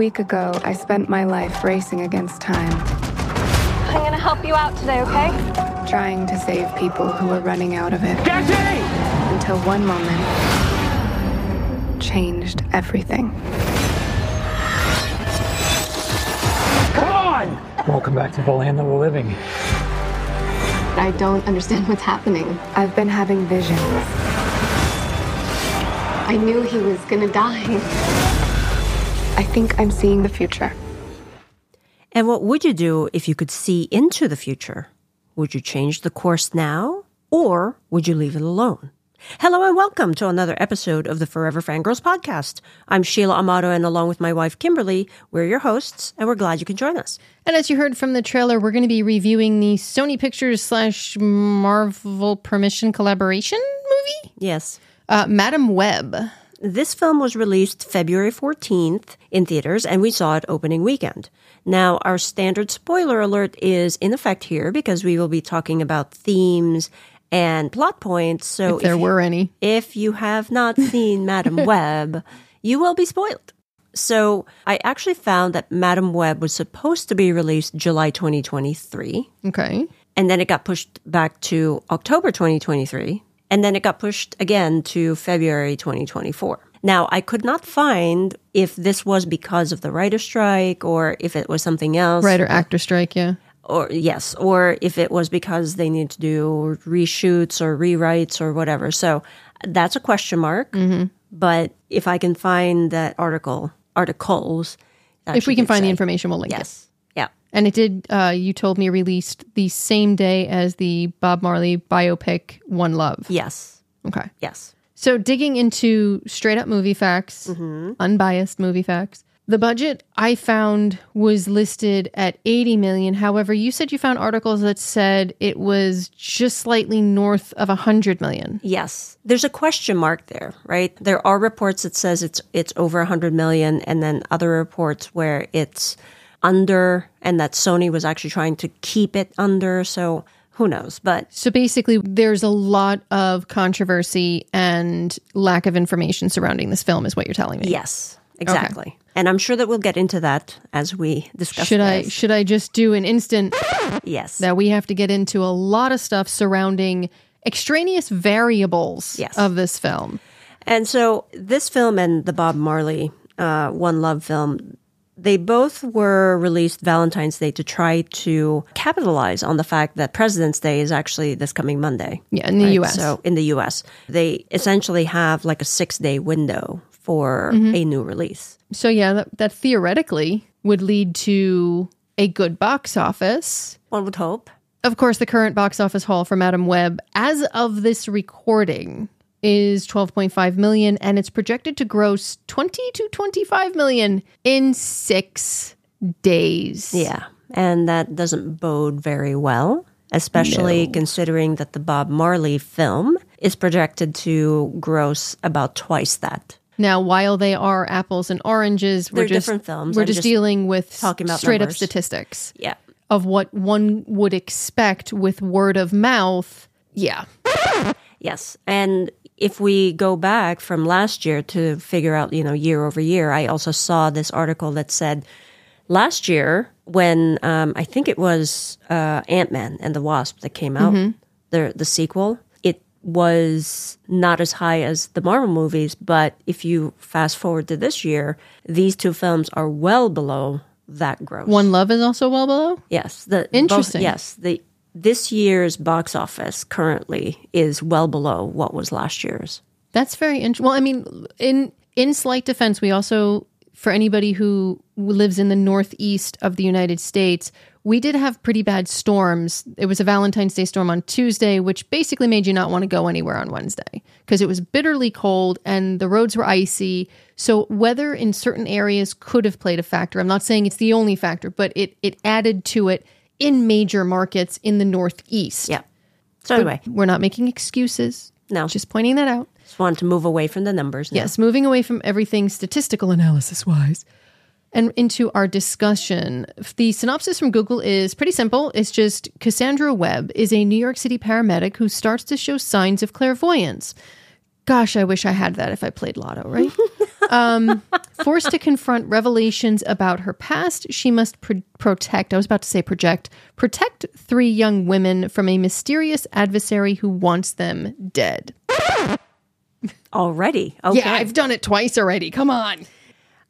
A week ago, I spent my life racing against time, I'm gonna help you out today, okay? trying to save people who were running out of it. Jesse! Until one moment changed everything. Come on! Welcome back to the land of the living. I don't understand what's happening. I've been having visions. I knew he was gonna die. I think I'm seeing the future. And what would you do if you could see into the future? Would you change the course now or would you leave it alone? Hello and welcome to another episode of the Forever Fangirls podcast. I'm Sheila Amato and along with my wife Kimberly, we're your hosts and we're glad you can join us. And as you heard from the trailer, we're going to be reviewing the Sony Pictures slash Marvel Permission collaboration movie, Yes. uh, Madam Web. This film was released February 14th in theaters and we saw it opening weekend. Now, our standard spoiler alert is in effect here because we will be talking about themes and plot points. So If there were any. if you have not seen Madam Web, you will be spoiled. So I actually found that Madam Web was supposed to be released July 2023, Okay. and then it got pushed back to October 2023, and then it got pushed again to February 2024. Now, I could not find if this was because of the writer's strike or if it was something else. Writer actor strike, yeah. Or, yes, or if it was because they need to do reshoots or rewrites or whatever. So that's a question mark. Mm-hmm. But if I can find that article, articles, that If we can find the information, we'll link it. Yes. Yeah. And it did, uh, you told me, released the same day as the Bob Marley biopic One Love. Yes. Okay. Yes. So digging into straight up movie facts, unbiased movie facts. The budget I found was listed at 80 million. However, you said you found articles that said it was just slightly north of 100 million. Yes. There's a question mark there, right? There are reports that says it's it's over 100 million and then other reports where it's under and that Sony was actually trying to keep it under, so who knows? But So basically, there's a lot of controversy and lack of information surrounding this film, is what you're telling me. yes, exactly. And I'm sure that we'll get into that as we discuss Should I should I just do an instant yes. that we have to get into a lot of stuff surrounding extraneous variables Yes. of this film? And so this film and the Bob Marley uh, One Love film, they both were released Valentine's Day to try to capitalize on the fact that President's Day is actually this coming Monday. Yeah, in the right? U.S. So in the U.S., they essentially have like a six day window for Mm-hmm. a new release. So yeah, that, that theoretically would lead to a good box office. One would hope. Of course, the current box office haul for Madam Web, as of this recording, is 12.5 million, and it's projected to gross 20 to 25 million in six days. Yeah. And that doesn't bode very well, especially considering that the Bob Marley film is projected to gross about twice that. Now, while they are apples and oranges, we're They're just different films. We're just, just dealing with talking about straight up statistics Yeah. of what one would expect with word of mouth. Yeah, Yes. And if we go back from last year to figure out, you know, year over year, I also saw this article that said last year when um, I think it was uh, Ant Man and the Wasp that came out, the the sequel, it was not as high as the Marvel movies. But if you fast forward to this year, these two films are well below that gross. One Love is also well below. Yes, the both- Interesting. yes, the this year's box office currently is well below what was last year's. That's very interesting. Well, I mean, in in slight defense, we also for anybody who lives in the northeast of the United States, we did have pretty bad storms. It was a Valentine's Day storm on Tuesday, which basically made you not want to go anywhere on Wednesday because it was bitterly cold and the roads were icy. So weather in certain areas could have played a factor. I'm not saying it's the only factor, but it it added to it in major markets in the northeast. Yeah. So anyway, We're not making excuses. no, just, pointing that out. Just wanted to move away from the numbers. now. Yes, moving away from everything statistical analysis wise and into our discussion. The synopsis from Google is pretty simple. It's just Cassandra Webb is a New York City paramedic who starts to show signs of clairvoyance. Gosh, I wish I had that if I played Lotto, right? Um, forced to confront revelations about her past, she must pro- protect. I was about to say project. Protect three young women from a mysterious adversary who wants them dead. Already. Okay. Yeah, I've done it twice already. Come on.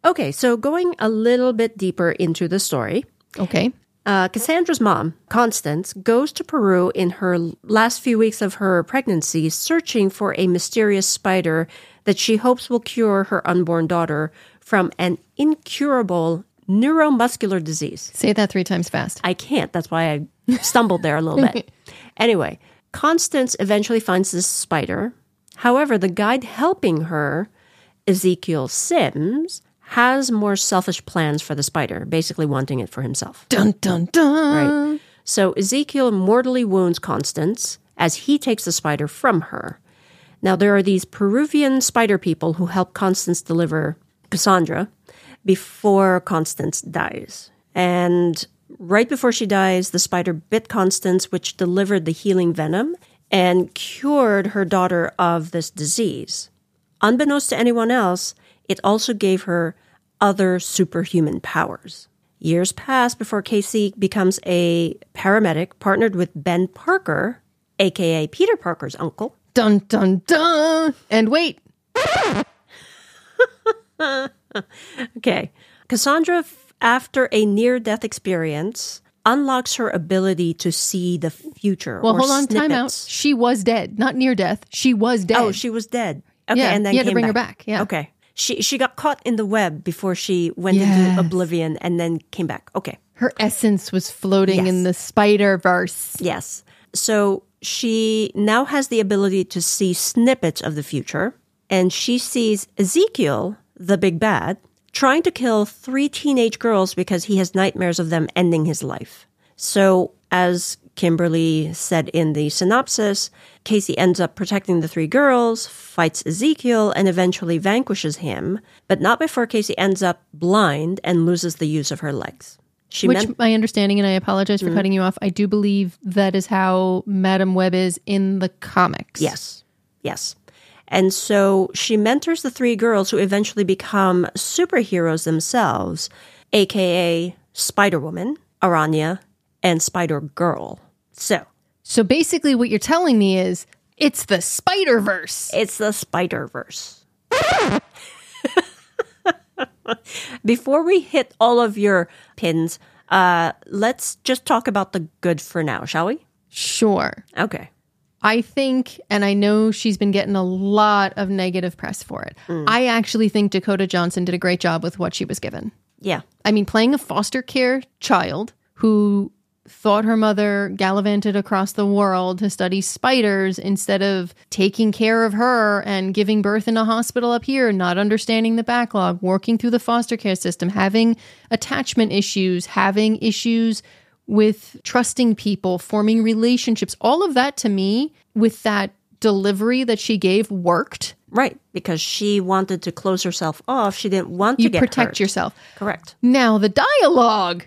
okay, so going a little bit deeper into the story. Okay. Uh, Cassandra's mom, Constance, goes to Peru in her last few weeks of her pregnancy, searching for a mysterious spider that she hopes will cure her unborn daughter from an incurable neuromuscular disease. Say that three times fast. I can't. That's why I stumbled there a little bit. Anyway, Constance eventually finds this spider. However, the guide helping her, Ezekiel Sims, has more selfish plans for the spider, basically wanting it for himself. Dun dun dun. Right. So Ezekiel mortally wounds Constance as he takes the spider from her. Now, there are these Peruvian spider people who help Constance deliver Cassandra before Constance dies. And right before she dies, the spider bit Constance, which delivered the healing venom and cured her daughter of this disease. Unbeknownst to anyone else, it also gave her other superhuman powers. Years pass before Casey becomes a paramedic partnered with Ben Parker, aka Peter Parker's uncle. Dun dun dun. And wait. Okay. Cassandra, after a near death experience, unlocks her ability to see the future. Well, hold on. Time out. She was dead. Not near death. She was dead. Oh, she was dead. Okay, Yeah, and then you had to bring her back, yeah. Okay. She she got caught in the web before she went Yes. into oblivion and then came back. Okay. Her essence was floating Yes. in the Spider Verse. Yes. So she now has the ability to see snippets of the future, and she sees Ezekiel, the big bad, trying to kill three teenage girls because he has nightmares of them ending his life. So, as Kimberly said in the synopsis, Casey ends up protecting the three girls, fights Ezekiel, and eventually vanquishes him, but not before Casey ends up blind and loses the use of her legs. She Which meant- my understanding, and I apologize for mm-hmm. cutting you off. I do believe that is how Madam Web is in the comics. Yes. Yes. And so she mentors the three girls who eventually become superheroes themselves, aka Spider Woman, Araña, and Spider Girl. So So basically, what you're telling me is it's the Spider Verse. it's the Spider Verse. Before we hit all of your pins, uh, let's just talk about the good for now, shall we? Sure. Okay. I think, and I know she's been getting a lot of negative press for it. I actually think Dakota Johnson did a great job with what she was given. Yeah. I mean, playing a foster care child who thought her mother gallivanted across the world to study spiders instead of taking care of her and giving birth in a hospital up here, not understanding the backlog, working through the foster care system, having attachment issues, having issues with trusting people, forming relationships. All of that to me, with that delivery that she gave, worked. Right. Because she wanted to close herself off. She didn't want to You get protect hurt. yourself. Correct. Now, the dialogue.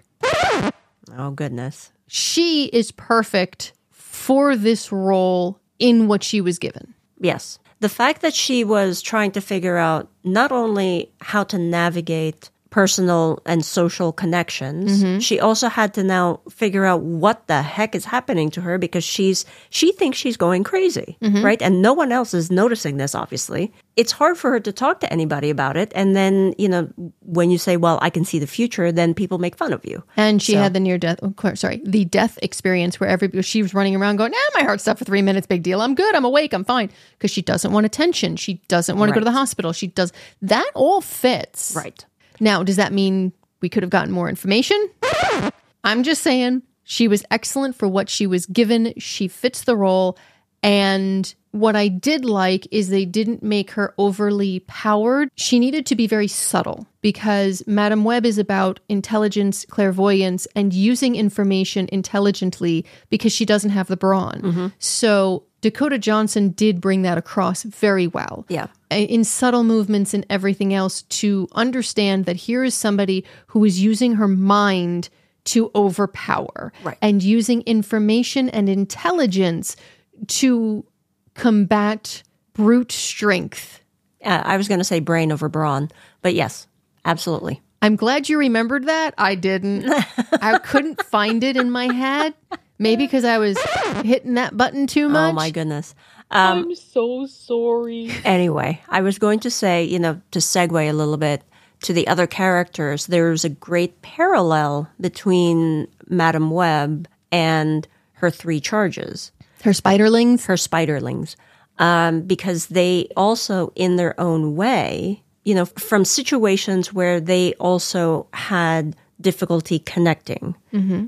Oh, goodness. She is perfect for this role in what she was given. Yes. The fact that she was trying to figure out not only how to navigate personal and social connections, Mm-hmm. she also had to now figure out what the heck is happening to her because she's she thinks she's going crazy, Mm-hmm. right? And no one else is noticing this obviously. It's hard for her to talk to anybody about it and then, you know, when you say, "Well, I can see the future," then people make fun of you. And she So- had the near death, oh, sorry, the death experience where every she was running around going, "Ah, my heart stopped for three minutes. Big deal. I'm good. I'm awake. I'm fine." Because she doesn't want attention. She doesn't want to go to the hospital. She does. That all fits. Right. Now, does that mean we could have gotten more information? I'm just saying she was excellent for what she was given. She fits the role. And what I did like is they didn't make her overly powered. She needed to be very subtle because Madam Web is about intelligence, clairvoyance, and using information intelligently because she doesn't have the brawn. Mm-hmm. So Dakota Johnson did bring that across very well Yeah. in subtle movements and everything else to understand that here is somebody who is using her mind to overpower Right. and using information and intelligence to combat brute strength Uh, I was going to say brain over brawn, but yes, absolutely. I'm glad you remembered that. I didn't. I couldn't find it in my head. Maybe because I was hitting that button too much. Oh my goodness. I'm so sorry. Anyway, I was going to say, you know, to segue a little bit to the other characters, there's a great parallel between Madame Web and her three charges, Her spiderlings. her spiderlings, um, because they also, in their own way, you know, from situations where they also had difficulty connecting,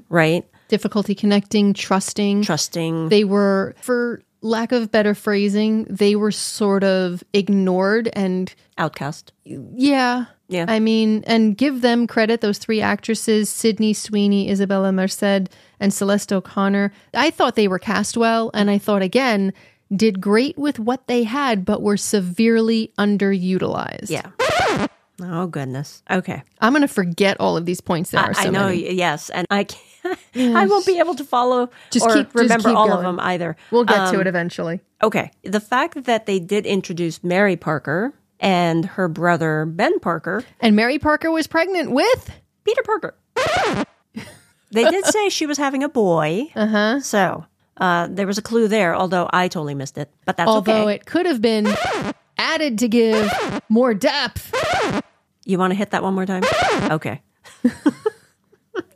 right? Difficulty connecting, trusting. Trusting. They were, for lack of better phrasing, they were sort of ignored and outcast. Yeah. Yeah. I mean, and give them credit, those three actresses, Sydney Sweeney, Isabela Merced, and Celeste O'Connor. I thought they were cast well, and I thought, again, did great with what they had, but were severely underutilized. Yeah. Oh goodness. Okay. I'm going to forget all of these points. There I, are so I know. many. Yes, and I can't. I won't be able to follow Just or keep- just remember keep all of them either. We'll get Um, to it eventually. Okay. The fact that they did introduce Mary Parker and her brother Ben Parker, And Mary Parker was pregnant with. Peter Parker. they did say she was having a boy. Uh Uh-huh. huh. So uh, there was a clue there, although I totally missed it. But that's although okay. it could have been added to give more depth. you want to hit that one more time? Okay.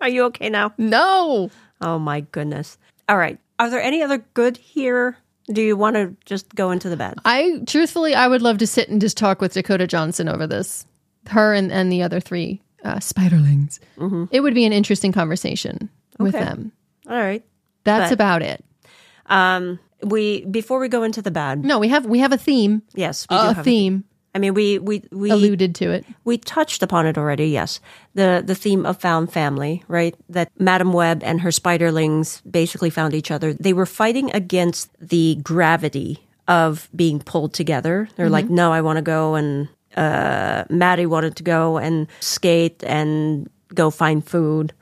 Are you okay now? No. Oh my goodness. All right. Are there any other good here? Do you want to just go into the bed? I truthfully, I would love to sit and just talk with Dakota Johnson over this. Her and, and the other three uh, spiderlings. It would be an interesting conversation with them. All right. That's But- about it. Um, we before we go into the bad. No, we have we have a theme. Yes, we do A have theme I mean, we we we alluded to it. we touched upon it already. Yes, the the theme of found family, right? That Madam Web and her spiderlings basically found each other. They were fighting against the gravity of being pulled together. They're like, no, I want to go, and uh, Maddie wanted to go and skate and go find food,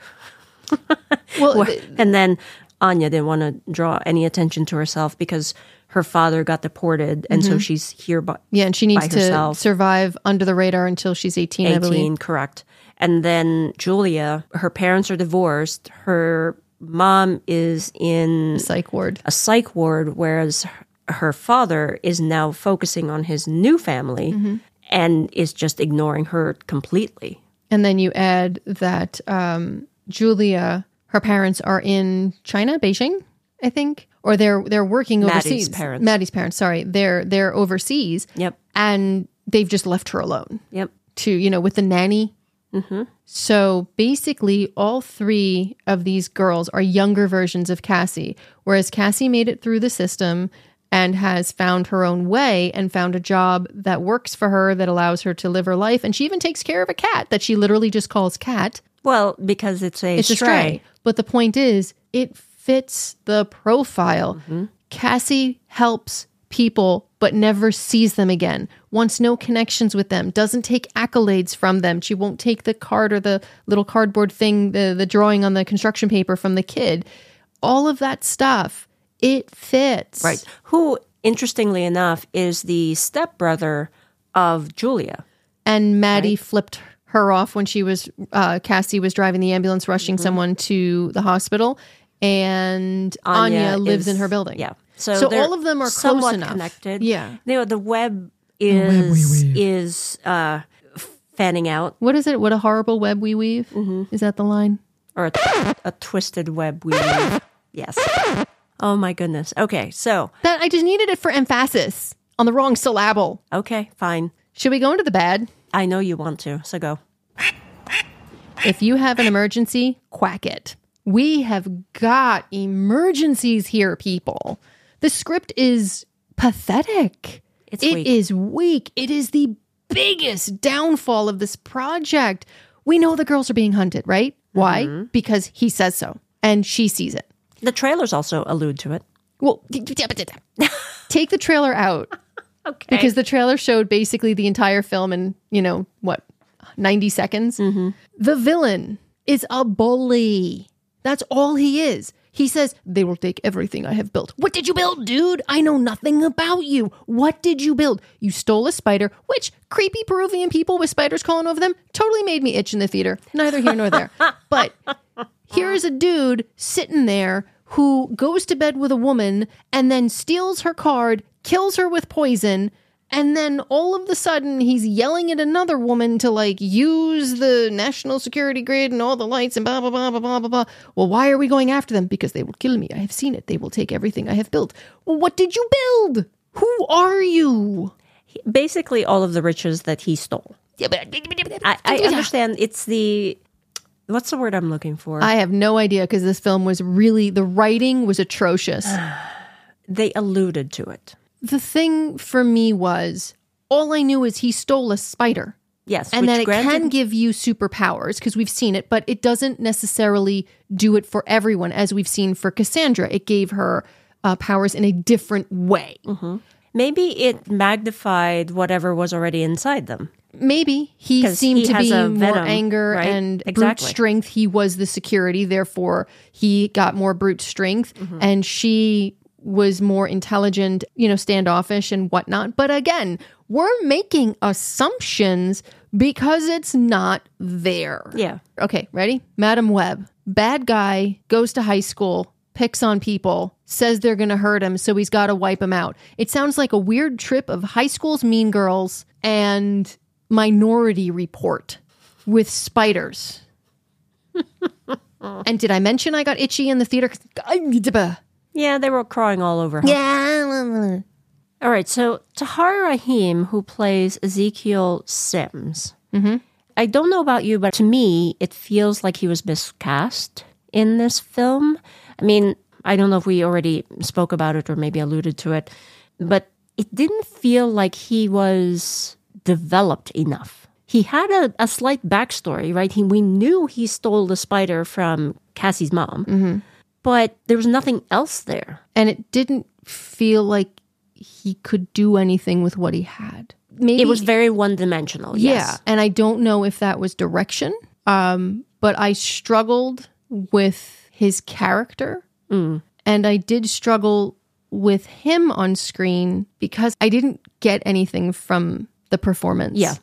Well, and then Anya didn't want to draw any attention to herself because her father got deported, and so she's here by yeah, and she needs to herself. survive under the radar until she's 18, I believe. 18, correct. And then Julia, her parents are divorced. Her mom is in Psych ward. a psych ward, whereas her father is now focusing on his new family Mm-hmm. and is just ignoring her completely. And then you add that um, Julia, her parents are in China, Beijing, I think, or they're they're working Maddie's overseas. parents. Maddie's parents, sorry, they're they're overseas. Yep. and they've just left her alone Yep. to you know with the nanny. Mm-hmm. So basically, all three of these girls are younger versions of Cassie, whereas Cassie made it through the system and has found her own way and found a job that works for her that allows her to live her life. And she even takes care of a cat that she literally just calls cat. Well, because it's a It's stray. a stray. But the point is, it fits the profile. Mm-hmm. Cassie helps people, but never sees them again, wants no connections with them, doesn't take accolades from them. She won't take the card or the little cardboard thing, the, the drawing on the construction paper from the kid. All of that stuff, it fits. Right. Who, interestingly enough, is the stepbrother of Julia. and Maddie flipped her off when she was uh, Cassie was driving the ambulance, rushing Mm-hmm. someone to the hospital, and Anya, lives is- in her building. Yeah. So, So all of them are close enough. connected. Yeah. You know, the web is is uh, fanning out, What is it? What a horrible web we weave. Mm-hmm. Is that the line? or a, a twisted web we weave. Yes. Oh my goodness. Okay. So That I just needed it for emphasis on the wrong syllable. okay, fine. Should we go into the bad? I know you want to. So go. If you have an emergency, quack it. We have got emergencies here, people. The script is pathetic. It's It weak. is weak. It is the biggest downfall of this project. We know the girls are being hunted, right? Why? Mm-hmm. Because he says so and she sees it. The trailers also allude to it. Well, take the trailer out. Okay. because the trailer showed basically the entire film in you know what 90 seconds mm-hmm. the villain is a bully that's all he is He says, They will take everything I have built. What did you build, dude? I know nothing about you. What did you build? You stole a spider, which creepy Peruvian people with spiders crawling over them totally made me itch in the theater. Neither here nor there. but here's a dude sitting there who goes to bed with a woman and then steals her card, kills her with poison, and then all of the sudden he's yelling at another woman to like use the national security grid and all the lights and blah blah blah blah blah blah blah. Well, why are we going after them? Because they will kill me. I have seen it. They will take everything I have built. Well, what did you build? Who are you? Basically, all of the riches that he stole. I, I understand it's the what's the word I'm looking for? I have no idea because this film was really the writing was atrocious. they alluded to it. The thing for me was all I knew is he stole a spider. Yes, And that it granted- can give you superpowers because we've seen it, but it doesn't necessarily do it for everyone, as we've seen for Cassandra. It gave her uh, powers in a different way. maybe it magnified whatever was already inside them. Maybe he seemed he to be a more anger right? and Exactly. brute strength. He was the security, therefore he got more brute strength, Mm-hmm. and she was more intelligent, you know, standoffish and whatnot. But again, we're making assumptions because it's not there. Yeah. Okay, ready? Madam Web, bad guy, goes to high school, picks on people, says they're going to hurt him, so he's got to wipe him out. It sounds like a weird trip of high school's mean girls and minority report with spiders. and did I mention I got itchy in the theater? Yeah, they were crawling all over. Her. Yeah. All right, so Tahar Rahim, who plays Ezekiel Sims, Mm-hmm. I don't know about you, but to me, it feels like he was miscast in this film. I mean, I don't know if we already spoke about it or maybe alluded to it, but it didn't feel like he was developed enough. He had a, a slight backstory, right? He, we knew he stole the spider from Cassie's mom, but there was nothing else there. And it didn't feel like he could do anything with what he had. Maybe It was very one dimensional. Yeah, Yes. and I don't know if that was direction, um, but I struggled with his character, Mm. and I did struggle with him on screen because I didn't get anything from the performance. Yeah.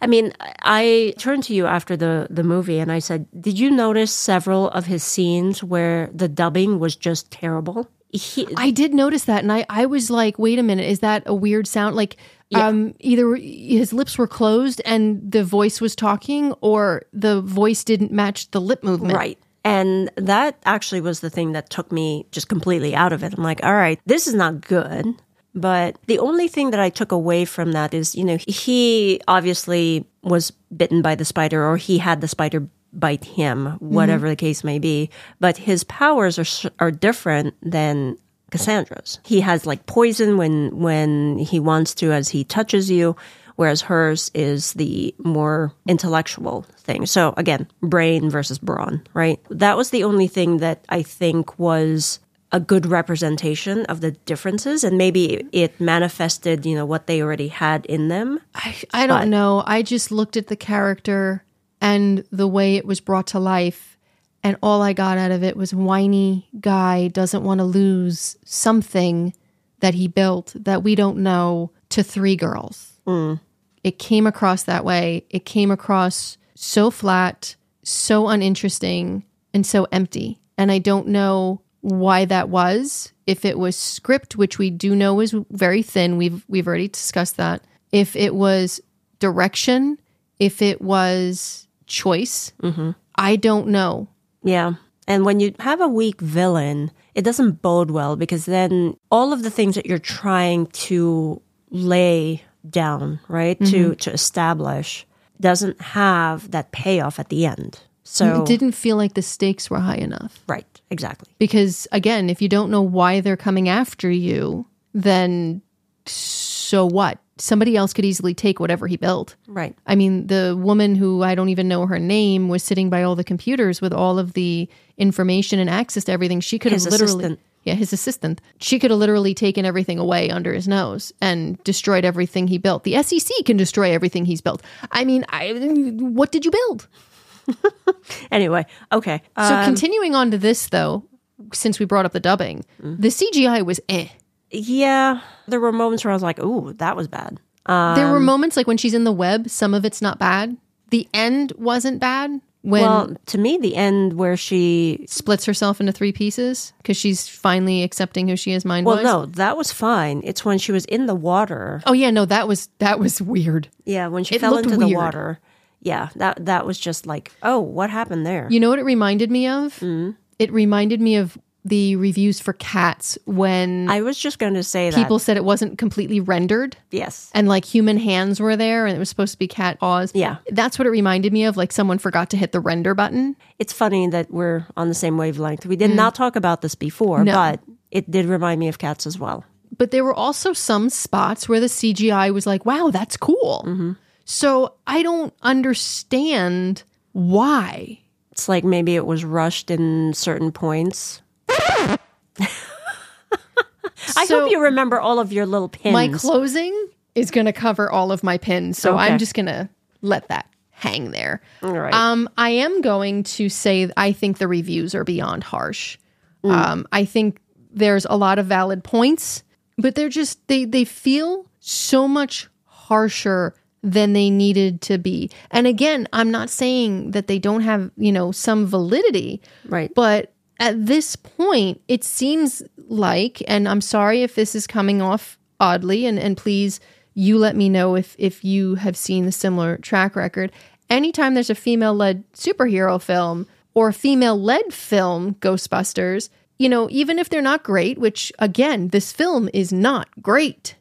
I mean, I turned to you after the, the movie and I said, Did you notice several of his scenes where the dubbing was just terrible? He, I did notice that, and I, I was like, wait a minute, is that a weird sound? Like, um, either his lips were closed and the voice was talking, or the voice didn't match the lip movement. right. And that actually was the thing that took me just completely out of it. I'm like, all right, this is not good. But the only thing that I took away from that is, you know, he obviously was bitten by the spider or he had the spider bite him, mm-hmm. whatever the case may be. But his powers are are different than Cassandra's. He has like poison when when he wants to as he touches you, whereas hers is the more intellectual thing. So again, brain versus brawn, right? That was the only thing that I think was a good representation of the differences and maybe it manifested, you know, what they already had in them. I, I don't But- know. I just looked at the character and the way it was brought to life, and all I got out of it was whiny guy doesn't want to lose something that he built that we don't know to three girls. Mm. It came across that way. It came across so flat, so uninteresting, and so empty. And I don't know why that was. If it was script, which we do know is very thin, we've we've already discussed that. If it was direction, if it was choice, mm-hmm. I don't know. Yeah. And when you have a weak villain, it doesn't bode well because then all of the things that you're trying to lay down, right, to mm-hmm. to establish doesn't have that payoff at the end. So It didn't feel like the stakes were high enough. right, exactly. Because again, if you don't know why they're coming after you, then so what? Somebody else could easily take whatever he built. Right. I mean, the woman who I don't even know her name was sitting by all the computers with all of the information and access to everything. She could His have literally, assistant. yeah, his assistant. She could have literally taken everything away under his nose and destroyed everything he built. The SEC can destroy everything he's built. I mean, I, what did you build? Anyway, okay. So Um, continuing on to this though, since we brought up the dubbing, the CGI was eh. Yeah, there were moments where I was like, "Ooh, that was bad." Um, there were moments like when she's in the web, some of it's not bad. The end wasn't bad when well, to me, the end where she splits herself into three pieces because she's finally accepting who she is mind well, no, that was fine. It's when she was in the water. Oh yeah, no, that was that was weird. Yeah, when she It fell into the water. Yeah, that that was just like, oh, what happened there? You know what it reminded me of? Mm-hmm. It reminded me of the reviews for Cats when I was just going to say that people said it wasn't completely rendered Yes, and like human hands were there and it was supposed to be cat paws. Yeah. That's what it reminded me of. Like someone forgot to hit the render button. it's funny that we're on the same wavelength. We did not talk about this before, Mm. No. but it did remind me of cats as well. But there were also some spots where the CGI was like, wow, that's cool. Mm-hmm. So I don't understand why. It's like maybe it was rushed in certain points. I So- hope you remember all of your little pins. My closing is going to cover all of my pins. So Okay. I'm just going to let that hang there. All right. Um, I am going to say I think the reviews are beyond harsh. Mm. Um, I think there's a lot of valid points, but they're just they they feel so much harsher than they needed to be. And again, I'm not saying that they don't have, you know, some validity. Right. But at this point, it seems like, and I'm sorry if this is coming off oddly, and, and please you let me know if if you have seen the similar track record. Anytime there's a female led superhero film or a female led film, Ghostbusters, you know, even if they're not great, which again, this film is not great,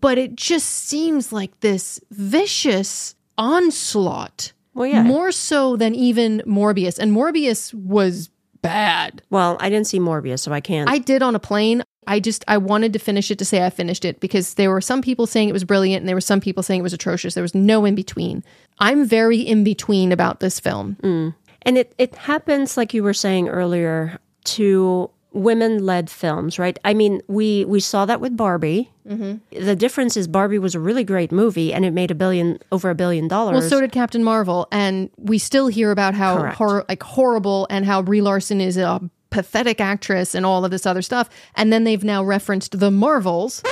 but it just seems like this vicious onslaught. Well, yeah. More so than even Morbius. And Morbius was bad. well, I didn't see Morbius, so I can't. I did on a plane. I just I wanted to finish it to say I finished it because there were some people saying it was brilliant and there were some people saying it was atrocious. There was no in between. I'm very in between about this film. Mm. And it, it happens, like you were saying earlier, to women led films, right? I mean, we, we saw that with Barbie. Mm-hmm. The difference is Barbie was a really great movie and it made a billion, over a billion dollars. Well, so did Captain Marvel, and we still hear about how hor- like horrible and how Brie Larson is a pathetic actress and all of this other stuff. And then they've now referenced the Marvels.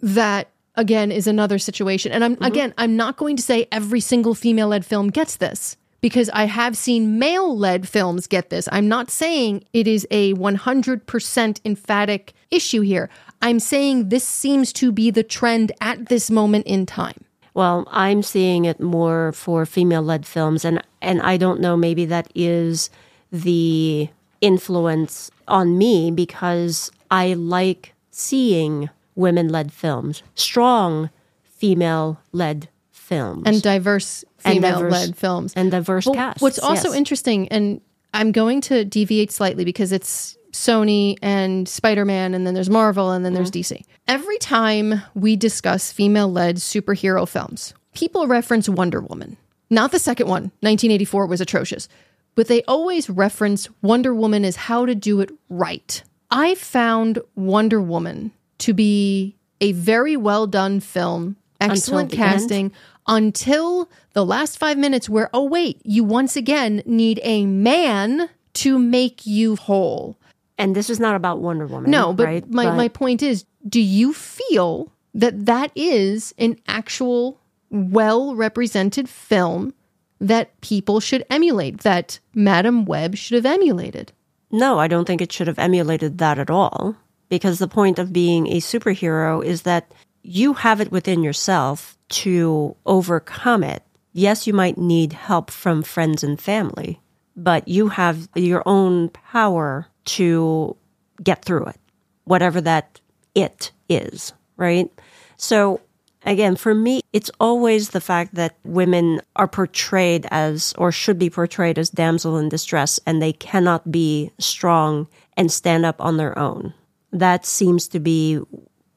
That again is another situation. And I'm again, I'm not going to say every single female led film gets this because I have seen male led films get this. I'm not saying it is a 100% emphatic issue here. I'm saying this seems to be the trend at this moment in time. Well, I'm seeing it more for female led films and and I don't know maybe that is the influence on me because I like seeing women led films, strong female led films. and diverse female-led films and diverse Well, casts. What's also yes. interesting, and I'm going to deviate slightly because it's Sony and Spider Man, and then there's Marvel, and then there's Mm-hmm. DC. Every time we discuss female led superhero films, people reference Wonder Woman. Not the second one, 1984 was atrocious, but they always reference Wonder Woman as how to do it right. I found Wonder Woman to be a very well done film, excellent casting. end? Until the last five minutes where, oh, wait, you once again need a man to make you whole. and this is not about Wonder Woman. No, but right? my, my point is do you feel that that is an actual well represented film that people should emulate, that Madam Web should have emulated? No, I don't think it should have emulated that at all. Because the point of being a superhero is that you have it within yourself to overcome it. Yes, you might need help from friends and family, but you have your own power to get through it, whatever that it is, right? So again, for me, it's always the fact that women are portrayed as, or should be portrayed as damsel in distress, and they cannot be strong and stand up on their own. That seems to be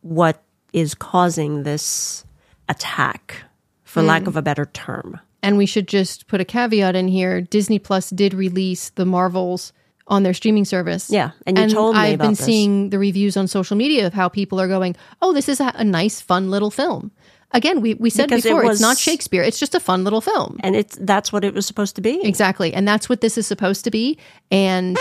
what is causing this attack, for mm. lack of a better term. And we should just put a caveat in here Disney Plus did release the Marvels on their streaming service. Yeah, and you told me I've been this. seeing the reviews on social media of how people are going, oh, this is a, a nice, fun little film. Again, we, we said Because it before, was- it's not Shakespeare. It's just a fun little film. And it's that's what it was supposed to be. Exactly. And that's what this is supposed to be. And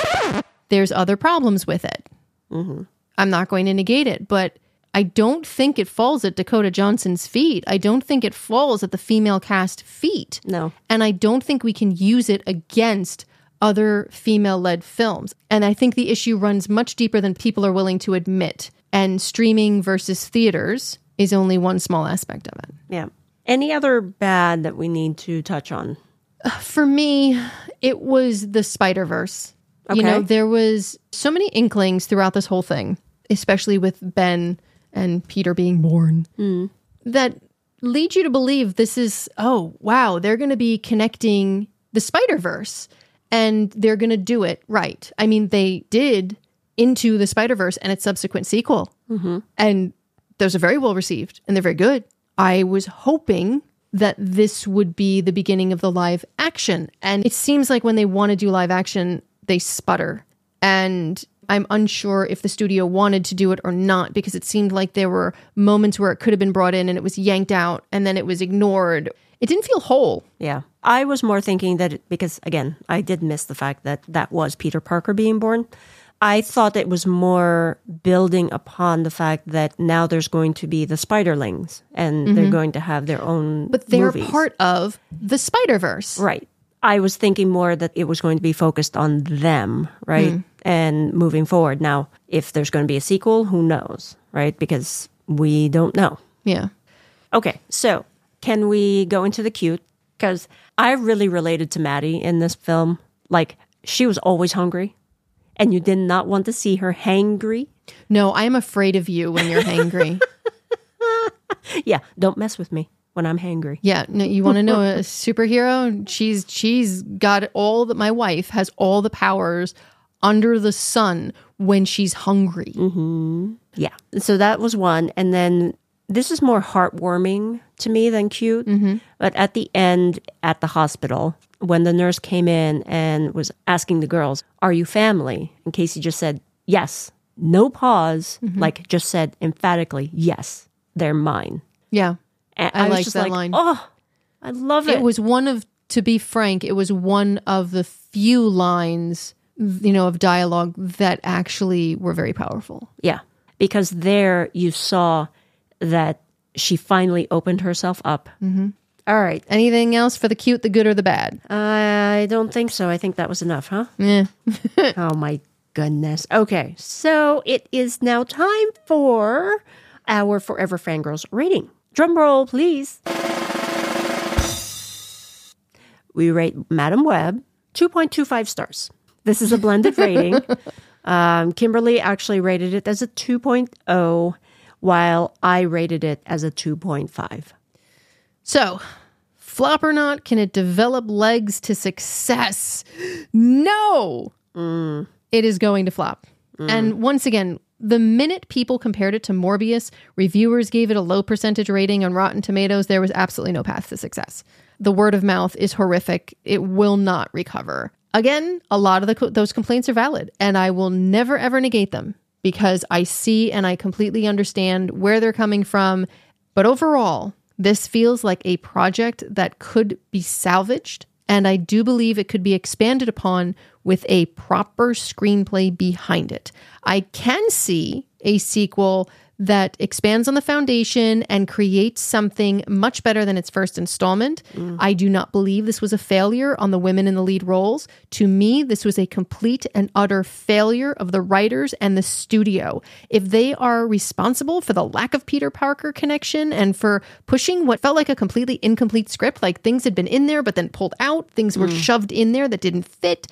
There's other problems with it. Mm-hmm. I'm not going to negate it, but I don't think it falls at Dakota Johnson's feet. I don't think it falls at the female cast feet. No. And I don't think we can use it against other female led films. And I think the issue runs much deeper than people are willing to admit. And streaming versus theaters is only one small aspect of it. Yeah. Any other bad that we need to touch on? For me, it was the Spider Verse. You know, Okay. there was so many inklings throughout this whole thing, especially with Ben and Peter being born, hmm. that lead you to believe this is, oh, wow, they're going to be connecting the Spider Verse and they're going to do it right. I mean, they did into the Spider Verse and its subsequent sequel. Mm-hmm. And those are very well received and they're very good. I was hoping that this would be the beginning of the live action. And it seems like when they want to do live action, they sputter. And I'm unsure if the studio wanted to do it or not because it seemed like there were moments where it could have been brought in and it was yanked out and then it was ignored. It didn't feel whole. Yeah. I was more thinking that it, because, again, I did miss the fact that that was Peter Parker being born. I thought it was more building upon the fact that now there's going to be the Spiderlings and they're mm-hmm. going to have their own But they're movies. part of the Spider Verse. Right. I was thinking more that it was going to be focused on them, right? Hmm. And moving forward. Now, if there's going to be a sequel, who knows, right? Because we don't know. Yeah. Okay, so can we go into the cute? Because I really related to Maddie in this film. Like, she was always hungry, and you did not want to see her hangry. No, I am afraid of you when you're hangry. Yeah, don't mess with me when I'm hangry. Yeah, no, you want to know a superhero? She's she's got all that. My wife has all the powers under the sun when she's hungry. Mm-hmm. Yeah. So that was one. And then this is more heartwarming to me than cute. Mm-hmm. But at the end, at the hospital, when the nurse came in and was asking the girls, Are you family? And Casey just said, Yes. No pause. Mm-hmm. Like just said emphatically, Yes, they're mine. Yeah, And I was like that line. Oh, I love it. it was one of. To be frank, it was one of the few lines, you know, of dialogue that actually were very powerful. Yeah. Because there you saw that she finally opened herself up. Mm-hmm. right. Anything else for the cute, the good, or the bad? I don't think so. I think that was enough, huh? Yeah. oh my goodness. Okay, so it is now time for our Forever Fangirls rating. Drum roll, please. We rate Madam Web 2.25 stars. This is a blended rating. Um, Kimberly actually rated it as a 2.0, while I rated it as a 2.5. So, flop or not, can it develop legs to success? No! It is going to flop. And once again, the minute people compared it to Morbius, reviewers gave it a low percentage rating on Rotten Tomatoes. There was absolutely no path to success. The word of mouth is horrific. It will not recover. Again, a lot of the, those complaints are valid, and I will never ever negate them because I see and I completely understand where they're coming from. But overall, this feels like a project that could be salvaged, and I do believe it could be expanded upon with a proper screenplay behind it. I can see a sequel that expands on the foundation and creates something much better than its first installment. Mm. I do not believe this was a failure on the women in the lead roles. To me, this was a complete and utter failure of the writers and the studio. If they are responsible for the lack of Peter Parker connection and for pushing what felt like a completely incomplete script, like things had been in there but then pulled out, things were mm. shoved in there that didn't fit,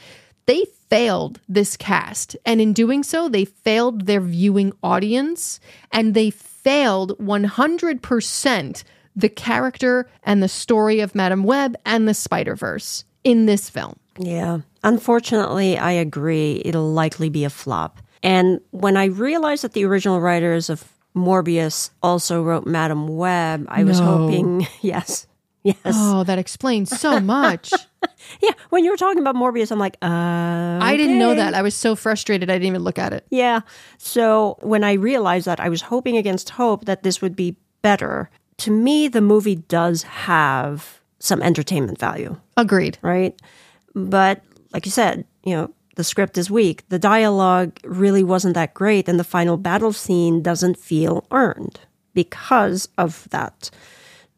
they failed this cast. And in doing so, they failed their viewing audience and they failed 100% the character and the story of Madam Web and the Spider Verse in this film. Yeah. Unfortunately, I agree. It'll likely be a flop. And when I realized that the original writers of Morbius also wrote Madam Web, I was hoping, yes, yes. Oh, that explains so much. Yeah. When you were talking about Morbius, I'm like, uh, I didn't know that. I was so frustrated I didn't even look at it. Yeah. So when I realized that, I was hoping against hope that this would be better. To me, the movie does have some entertainment value. Agreed. right? But like you said, you know, the script is weak. The dialogue really wasn't that great, and the final battle scene doesn't feel earned because of that.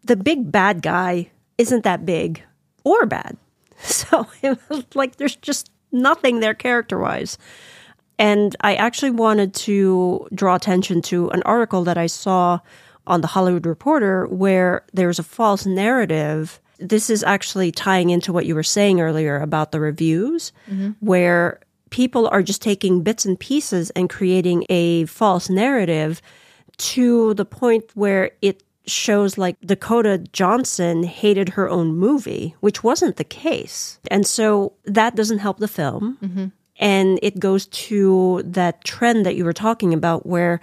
The big bad guy isn't that big or bad. So, like, there's just nothing there character wise. And I actually wanted to draw attention to an article that I saw on the Hollywood Reporter where there's a false narrative. This is actually tying into what you were saying earlier about the reviews, mm-hmm. where people are just taking bits and pieces and creating a false narrative to the point where it shows like Dakota Johnson hated her own movie, which wasn't the case. And so that doesn't help the film. Mm-hmm. And it goes to that trend that you were talking about where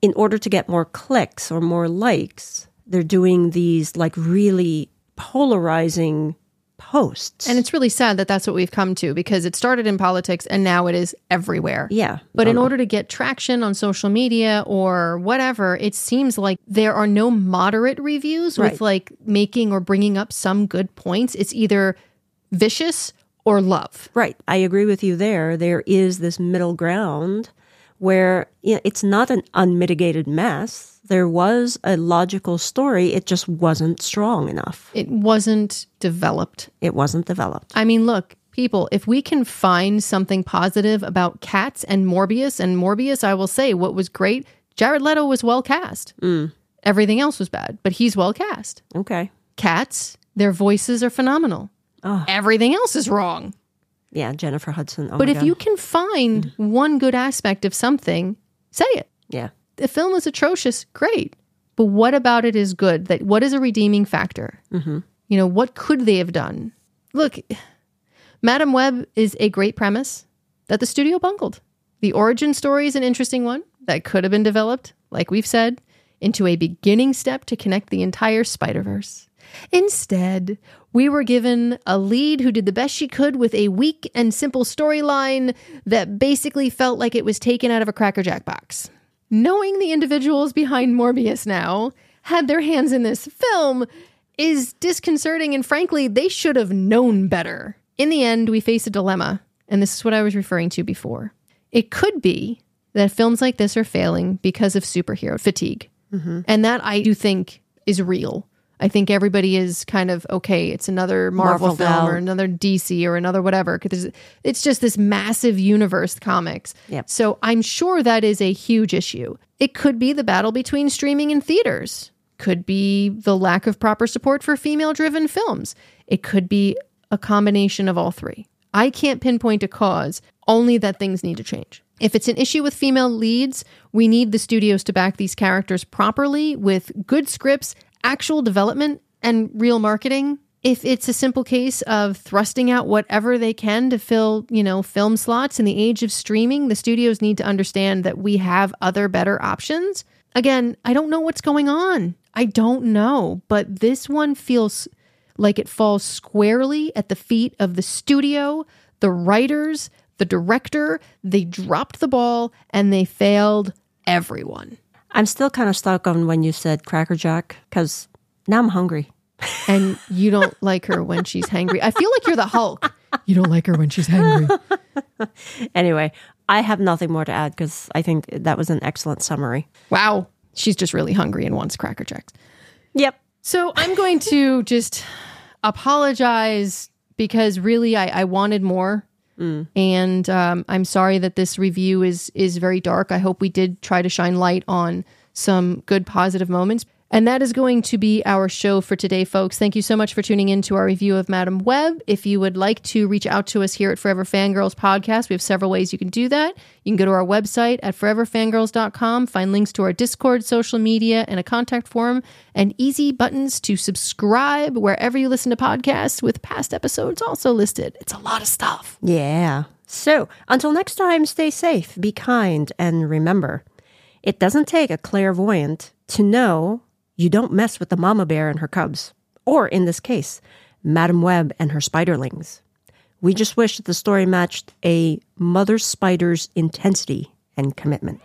in order to get more clicks or more likes, they're doing these like really polarizing posts. And it's really sad that that's what we've come to because it started in politics and now it is everywhere. yeah. But in order to get traction on social media or whatever, it seems like there are no moderate reviews Right. with like making or bringing up some good points. It's either vicious or love. Right. I agree with you there. There is this middle ground where you know, it's not an unmitigated mess. There was a logical story. It just wasn't strong enough. It wasn't developed. It wasn't developed. I mean, look, people, if we can find something positive about cats and Morbius, and Morbius, I will say what was great, Jared Leto was well cast. Mm. Everything else was bad, but he's well cast. Okay. Cats, their voices are phenomenal. Everything else is wrong. Yeah, Jennifer Hudson. Oh But if God. you can find mm. one good aspect of something, say it. Yeah. The film is atrocious, great. But what about it is good? That what is a redeeming factor? Mm-hmm. You know, what could they have done? Look, Madam Web is a great premise that the studio bungled. The origin story is an interesting one that could have been developed, like we've said, into a beginning step to connect the entire Spider Verse. Instead, we were given a lead who did the best she could with a weak and simple storyline that basically felt like it was taken out of a Cracker Jack box. Knowing the individuals behind Morbius now had their hands in this film is disconcerting, and frankly, they should have known better. In the end, we face a dilemma, and this is what I was referring to before. It could be that films like this are failing because of superhero fatigue. Mm-hmm. And that I do think is real. I think everybody is kind of okay. It's another Marvel Marveled film or another DC or another whatever. Because it's just this massive universe comics. Yep. So I'm sure that is a huge issue. It could be the battle between streaming and theaters. Could be the lack of proper support for female-driven films. It could be a combination of all three. I can't pinpoint a cause, only that things need to change. If it's an issue with female leads, we need the studios to back these characters properly with good scripts, actual development, and real marketing. If it's a simple case of thrusting out whatever they can to fill, you know, film slots in the age of streaming, the studios need to understand that we have other better options. Again, I don't know what's going on. I don't know, but this one feels like it falls squarely at the feet of the studio, the writers, the director. They dropped the ball and they failed everyone. I'm still kind of stuck on when you said Cracker Jack because now I'm hungry. And you don't like her when she's hangry. I feel like you're the Hulk. You don't like her when she's hangry. Anyway, I have nothing more to add because I think that was an excellent summary. Wow. She's just really hungry and wants Cracker Jacks. Yep. So I'm going to just apologize because really I, I wanted more. And um, I'm sorry that this review is is very dark. I hope we did try to shine light on some good positive moments. And that is going to be our show for today, folks. Thank you so much for tuning in to our review of Madam Web. If you would like to reach out to us here at Forever Fangirls Podcast, we have several ways you can do that. You can go to our website at foreverfangirls.com, find links to our Discord, social media, and a contact form, and easy buttons to subscribe wherever you listen to podcasts, with past episodes also listed. It's a lot of stuff. Yeah. So until next time, stay safe, be kind, and remember it doesn't take a clairvoyant to know you don't mess with the mama bear and her cubs, or in this case, Madam Web and her spiderlings. We just wish that the story matched a mother spider's intensity and commitment.